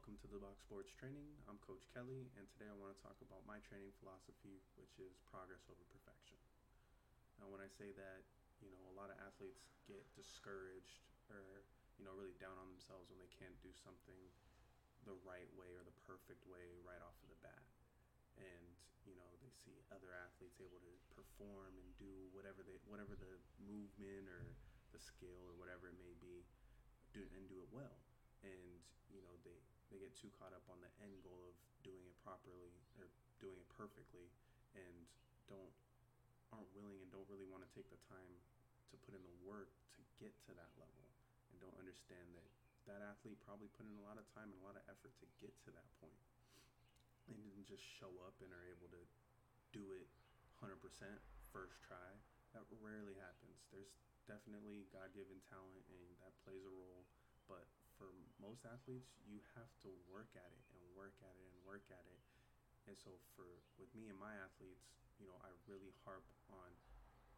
Welcome to the Box Sports Training. I'm Coach Kelly, and today I want to talk about my training philosophy, which is progress over perfection. Now, when I say that, you know, a lot of athletes get discouraged or, you know, really down on themselves when they can't do something the right way or the perfect way right off of the bat. And, you know, they see other athletes able to perform and do whatever they whatever the movement or the skill or whatever it may be, do and do it well get too caught up on the end goal of doing it properly or doing it perfectly and don't aren't willing and don't really want to take the time to put in the work to get to that level and don't understand that that athlete probably put in a lot of time and a lot of effort to get to that point. They didn't just show up and are able to do it 100% first try. That rarely happens. There's definitely god-given talent and that plays a role but most athletes, you have to work at it and work at it and work at it. And so for with me and my athletes, you know, I really harp on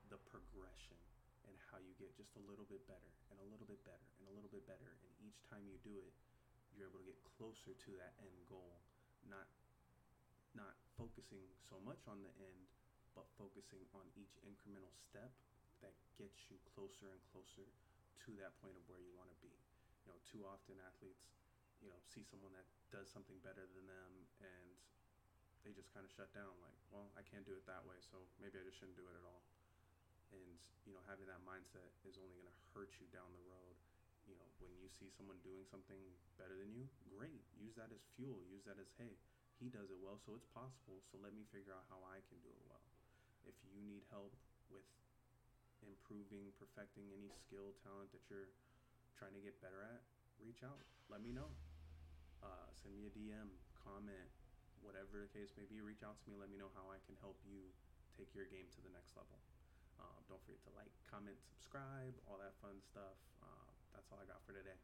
the progression and how you get just a little bit better and a little bit better and a little bit better. And each time you do it, you're able to get closer to that end goal, not not focusing so much on the end, but focusing on each incremental step that gets you closer and closer to that point of where you want to be you know, too often athletes, you know, see someone that does something better than them and they just kind of shut down like, well, I can't do it that way, so maybe I just shouldn't do it at all. And, you know, having that mindset is only going to hurt you down the road. You know, when you see someone doing something better than you, great. Use that as fuel. Use that as, hey, he does it well, so it's possible. So let me figure out how I can do it well. If you need help with improving, perfecting any skill, talent that you're trying to get better at, reach out. Let me know. Uh, send me a DM, comment, whatever the case may be. Reach out to me. Let me know how I can help you take your game to the next level. Uh, don't forget to like, comment, subscribe, all that fun stuff. Uh, that's all I got for today.